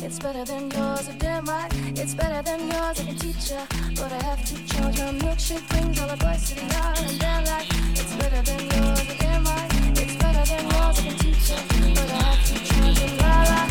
It's better than yours, if damn right. It's better than yours, I can teach ya. But I have to charge your milkshake brings all the boys to the yard. And they're like, it's better than yours, if damn right. It's better than yours, I can teach ya. But I have to charge your la la.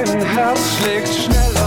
Mein Herz schlägt schneller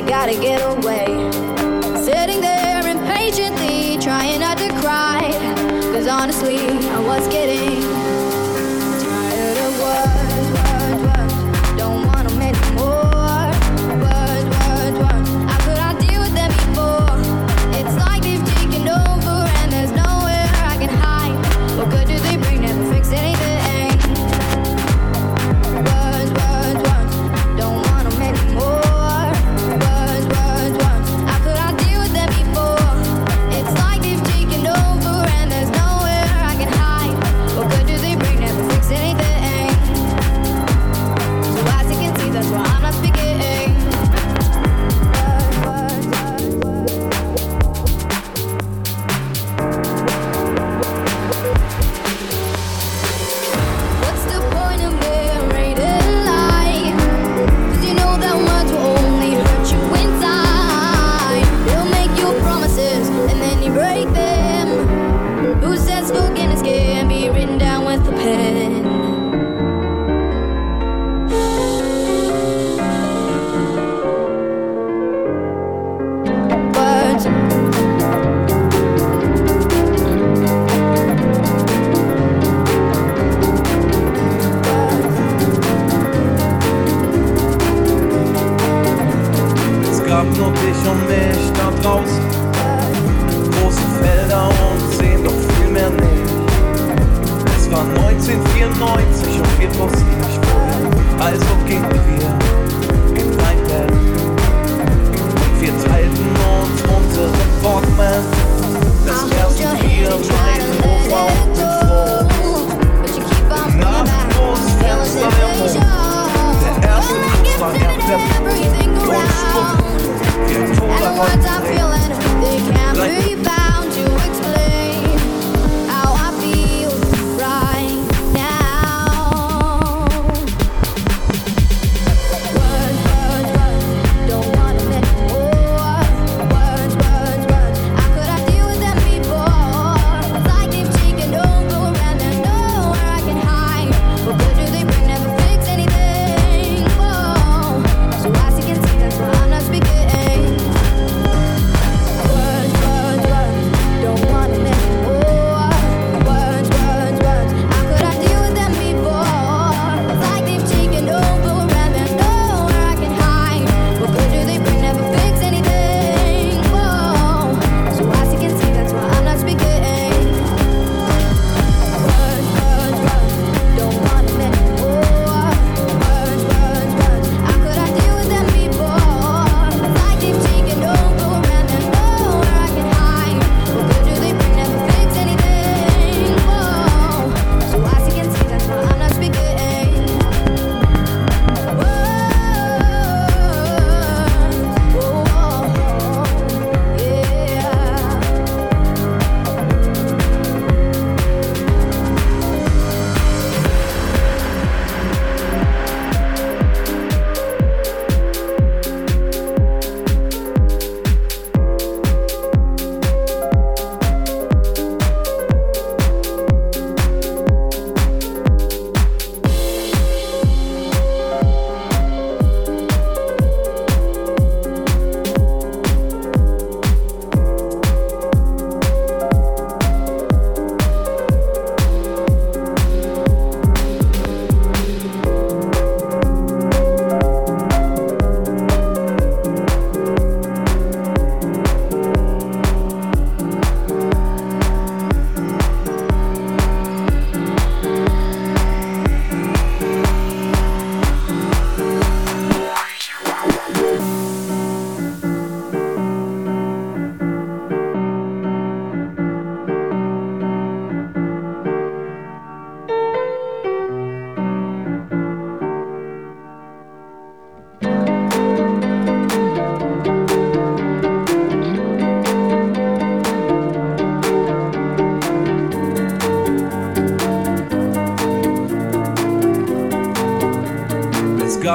I gotta get away. Sitting there impatiently, trying not to cry. Cause honestly, I was getting. apartment. That's I'll just to be a man who won't fall. Not most hands I am on. The essence of my anthem. One spoke. Get told about it. They can't like, be.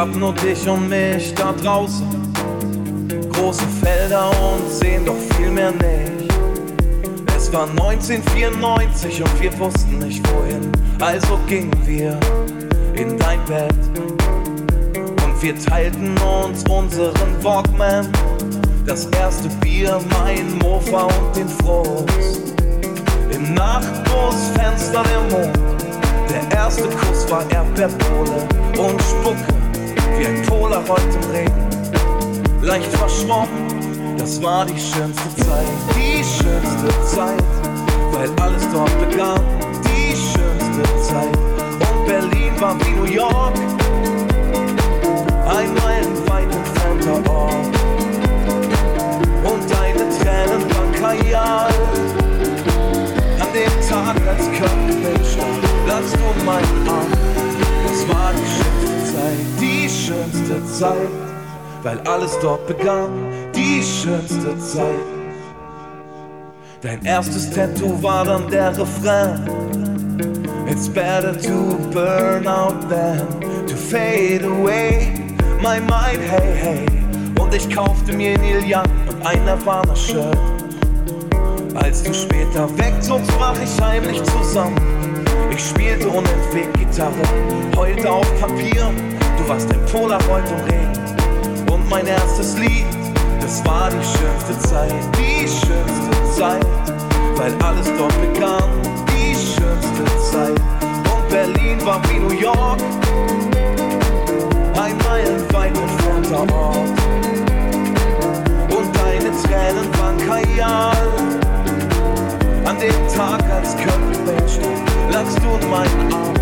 hab nur dich und mich da draußen. Große Felder und sehen doch viel mehr nicht. Es war 1994 und wir wussten nicht wohin, also gingen wir in dein Bett. Und wir teilten uns unseren Walkman, das erste Bier, mein Mofa und den Frost. Im Nachtbusfenster der Mond, der erste Kuss war Erdbeerpole und Spucke wie ein Polaroid im Regen. Leicht verschwommen, das war die schönste Zeit, die schönste Zeit, weil alles dort begann, die schönste Zeit. Und Berlin war wie New York, ein meilenweit entfernter Ort. Und deine Tränen waren Kajal. An dem Tag, als Köln stand, lagst du in meinen Arm. Das war die schönste Zeit, schönste Zeit, weil alles dort begann, die schönste Zeit. Dein erstes Tattoo war dann der Refrain. It's better to burn out than to fade away. My mind, hey, hey. Und ich kaufte mir Neil Young und ein Nirvana-Shirt. Als du später wegzogst, brach ich heimlich zusammen. Ich spielte unentwegt Gitarre, heulte auf Papier. Du warst ein Polaroid im Regen. Und mein erstes Lied, das war die schönste Zeit, die schönste Zeit, weil alles dort begann, die schönste Zeit. Und Berlin war wie New York, ein meilenweit entfernter Ort. Und deine Tränen waren Kajal. An dem Tag, als stand, lagst du in meinen Arm.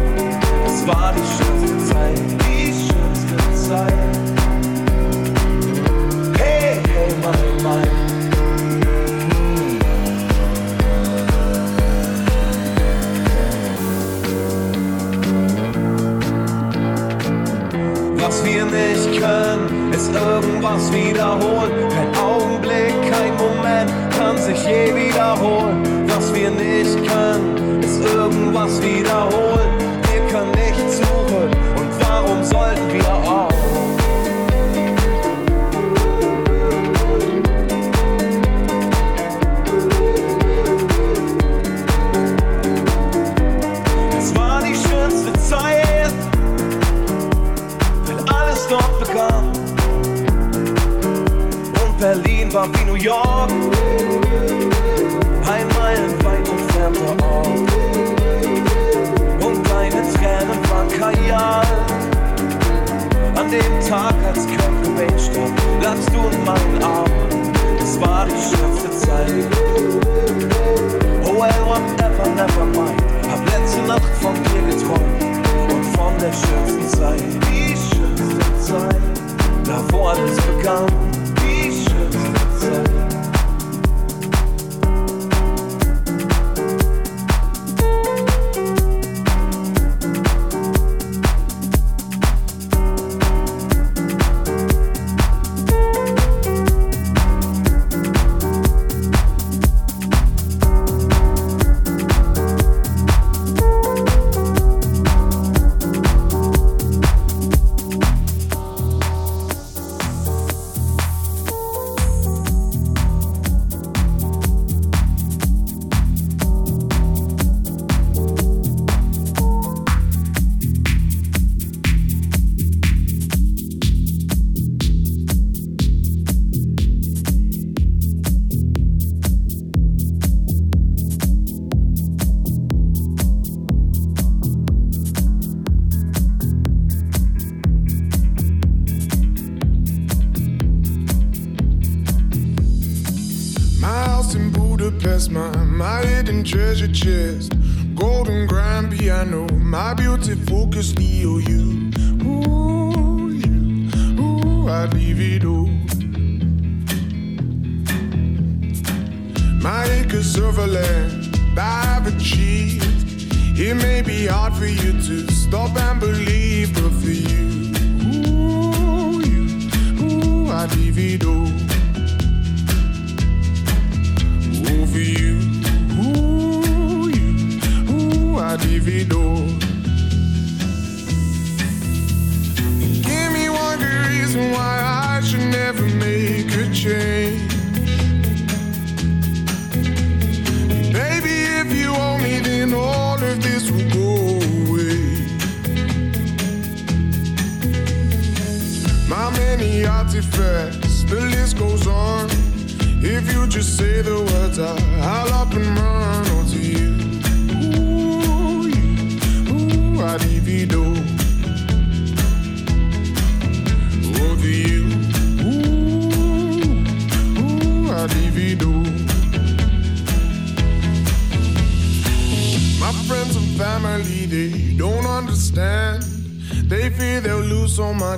Es war die schönste Zeit, Zeit. Hey, hey, mein, mein. Was wir nicht können, ist irgendwas wiederholen. Kein Augenblick, kein Moment kann sich je wiederholen. Was wir nicht können, ist irgendwas wiederholen. Wir können nicht zurück und warum sollten wir auch?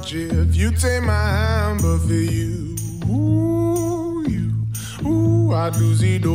much if you take my hand, but for you, ooh, you, ooh, I'd lose it all.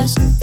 us.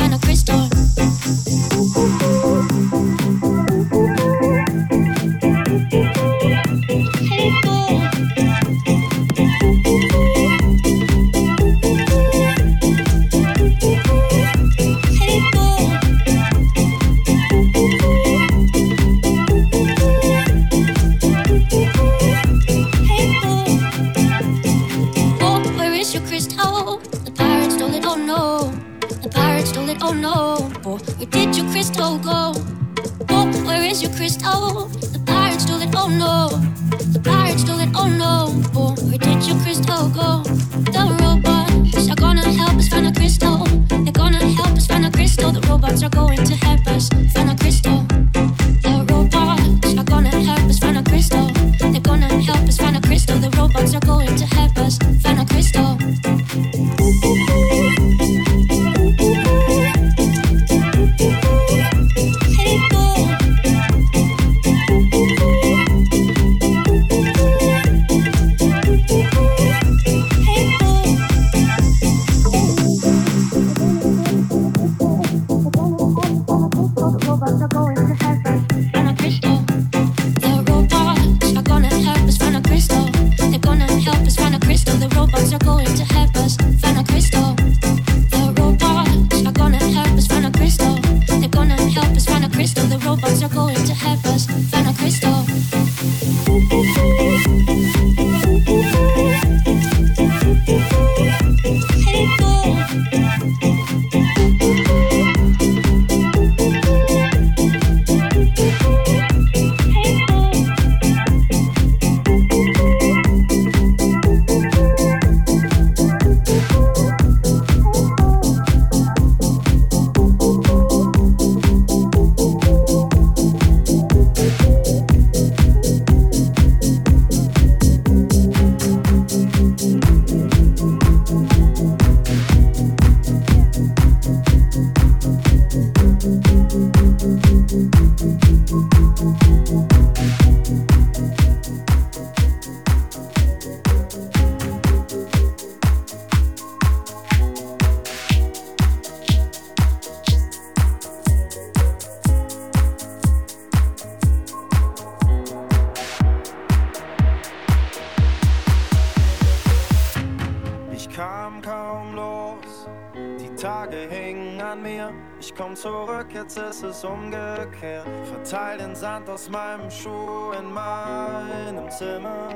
jetzt ist es umgekehrt. Verteil den Sand aus meinem Schuh in meinem Zimmer.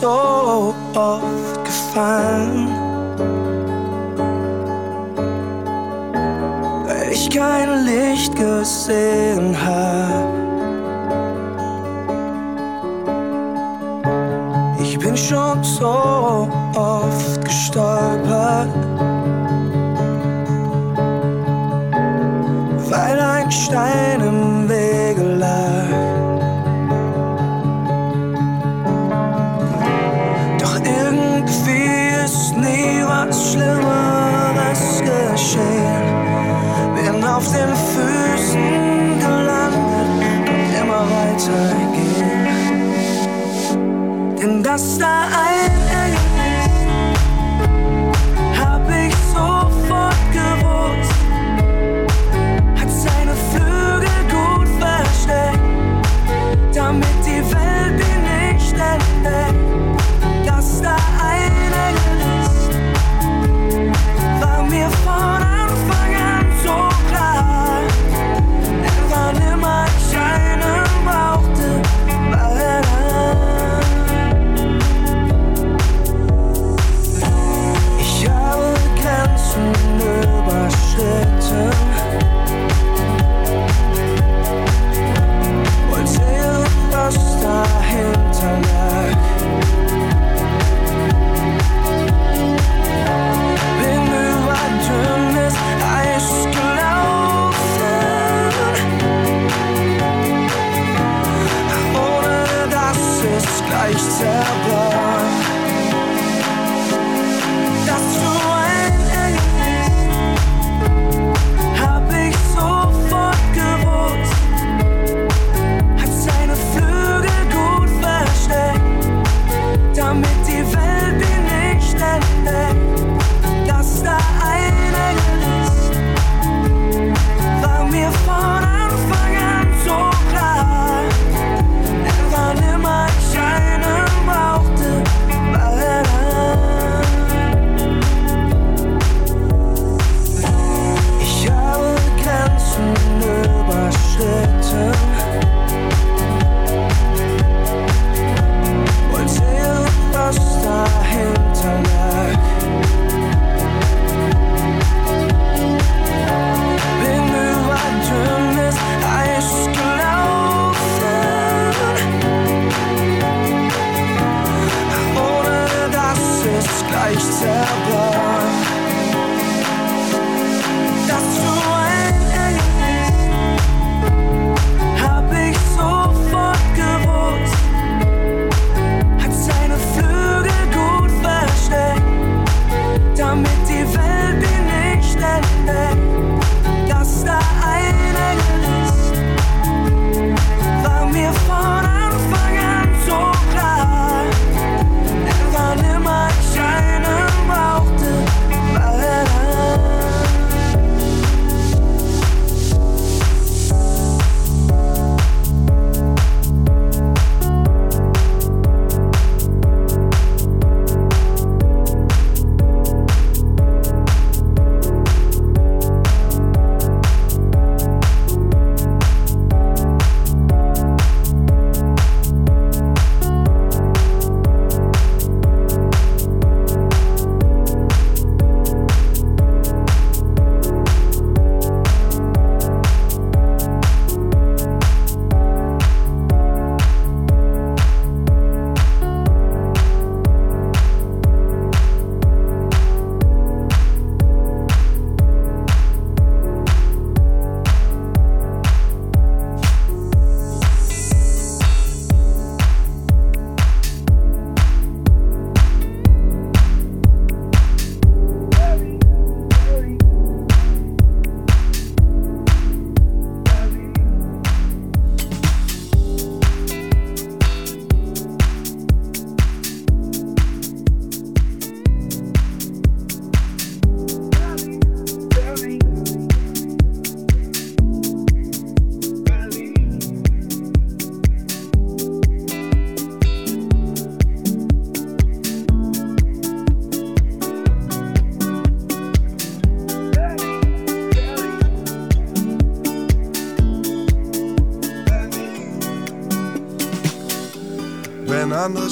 So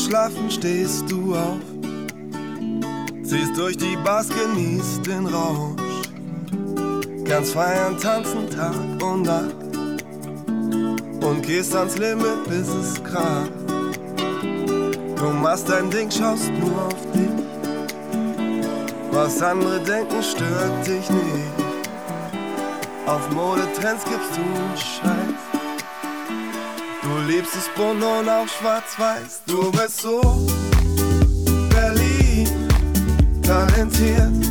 Schlafen stehst du auf, ziehst durch die Bars, genießt den Rausch, kannst feiern, tanzen Tag und Nacht und gehst ans Limit, bis es kracht. Du machst dein Ding, schaust nur auf dich, was andere denken, stört dich nicht. Auf Modetrends gibst du einen Scheiß liebstes bunt und auch schwarz-weiß. Du bist so Berlin talentiert.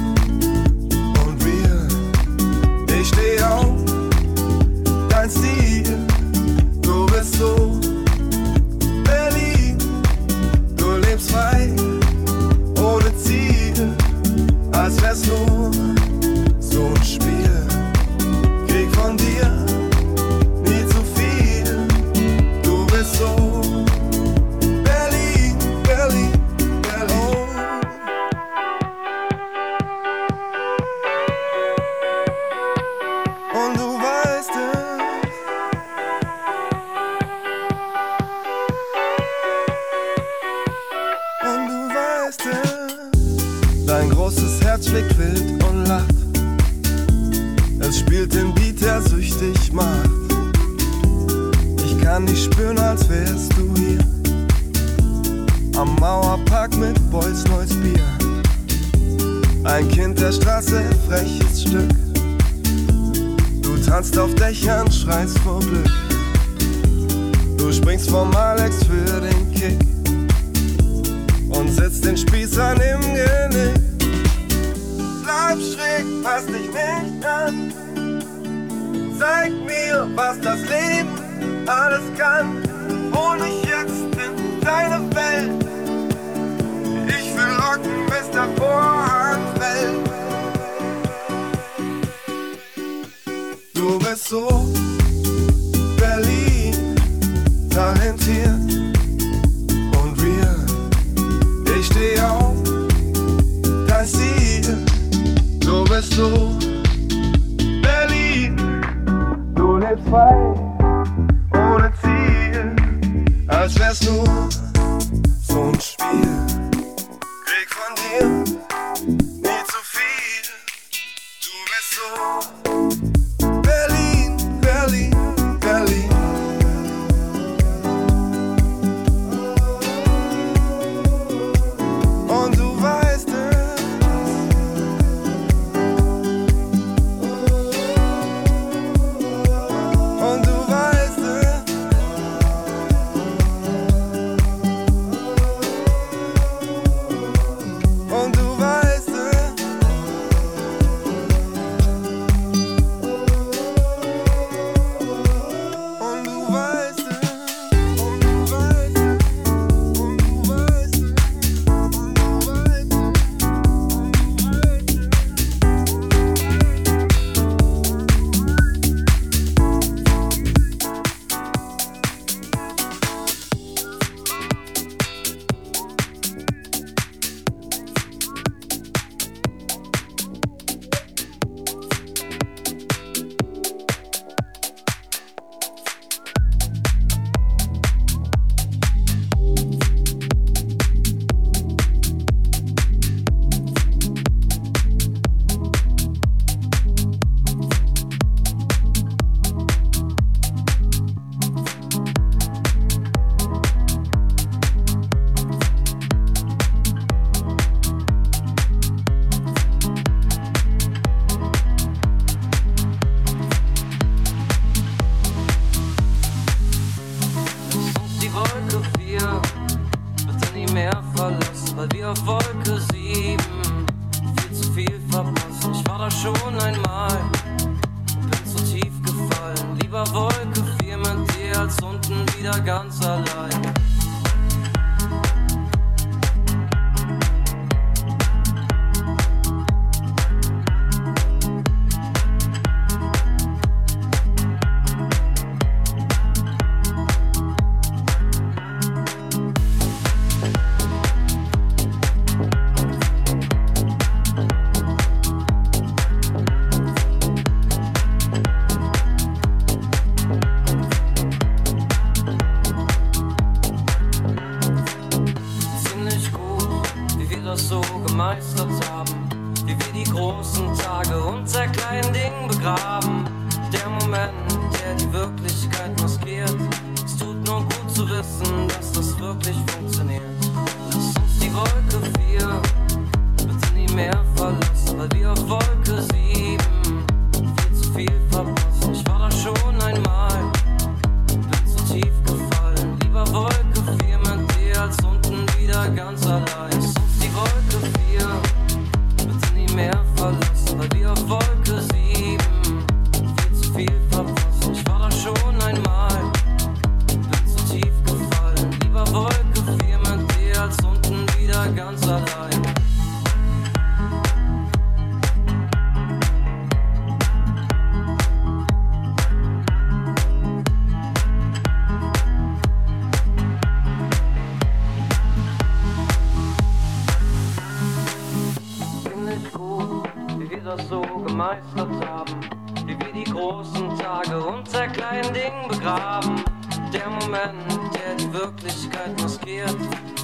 gemeistert haben, wie wir die großen Tage unter kleinen Dingen begraben. Der Moment, der die Wirklichkeit maskiert.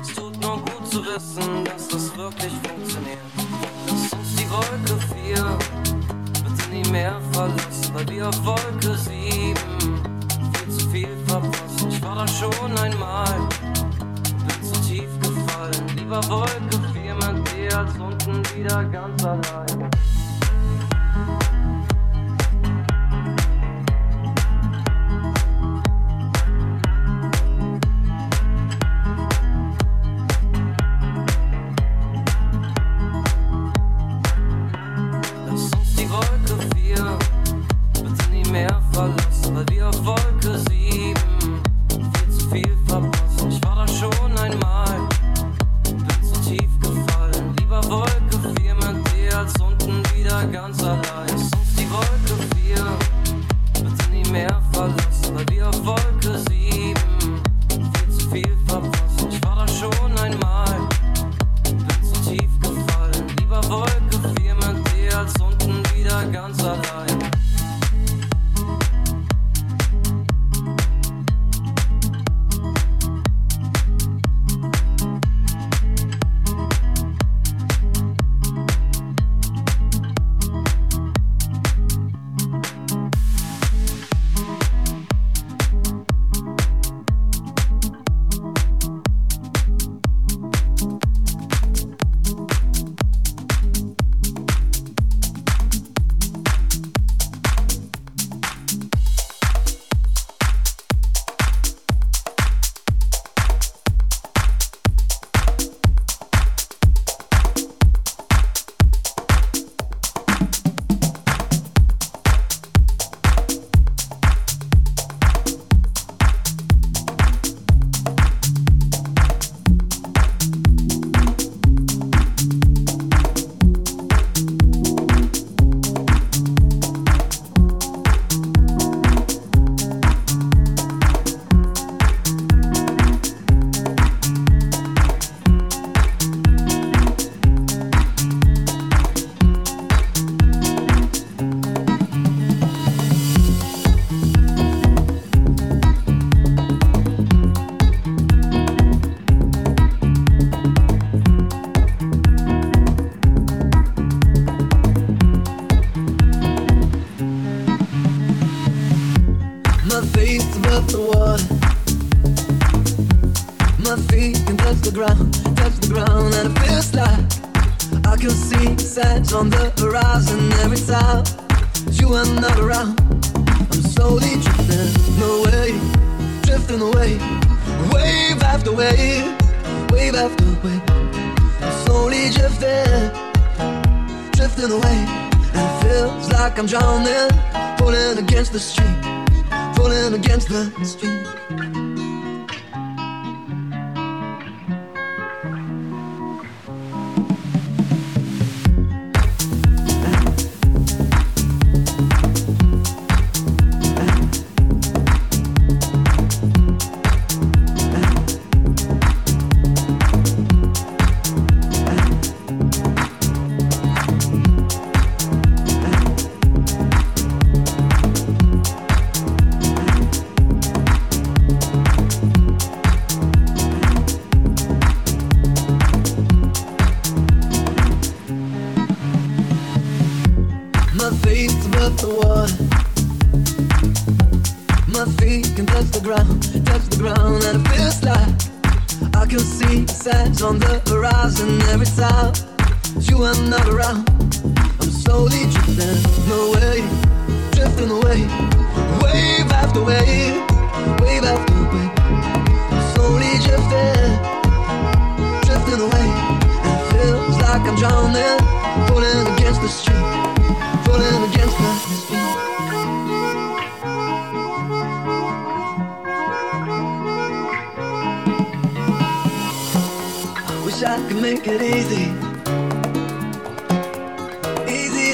Es tut nur gut zu wissen, dass das wirklich funktioniert. Lass uns die Wolke 4 bitte nie mehr verlassen, weil wir auf Wolke 7 viel zu viel verpassen. Ich war da schon einmal, bin zu tief gefallen. Lieber Wolke 4 mit dir als unten wieder ganz allein.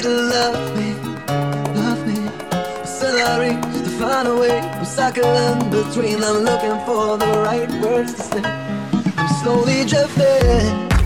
to love me, love me. Still I reach to find a way, I'm circling between. I'm looking for the right words to say. I'm slowly drifting.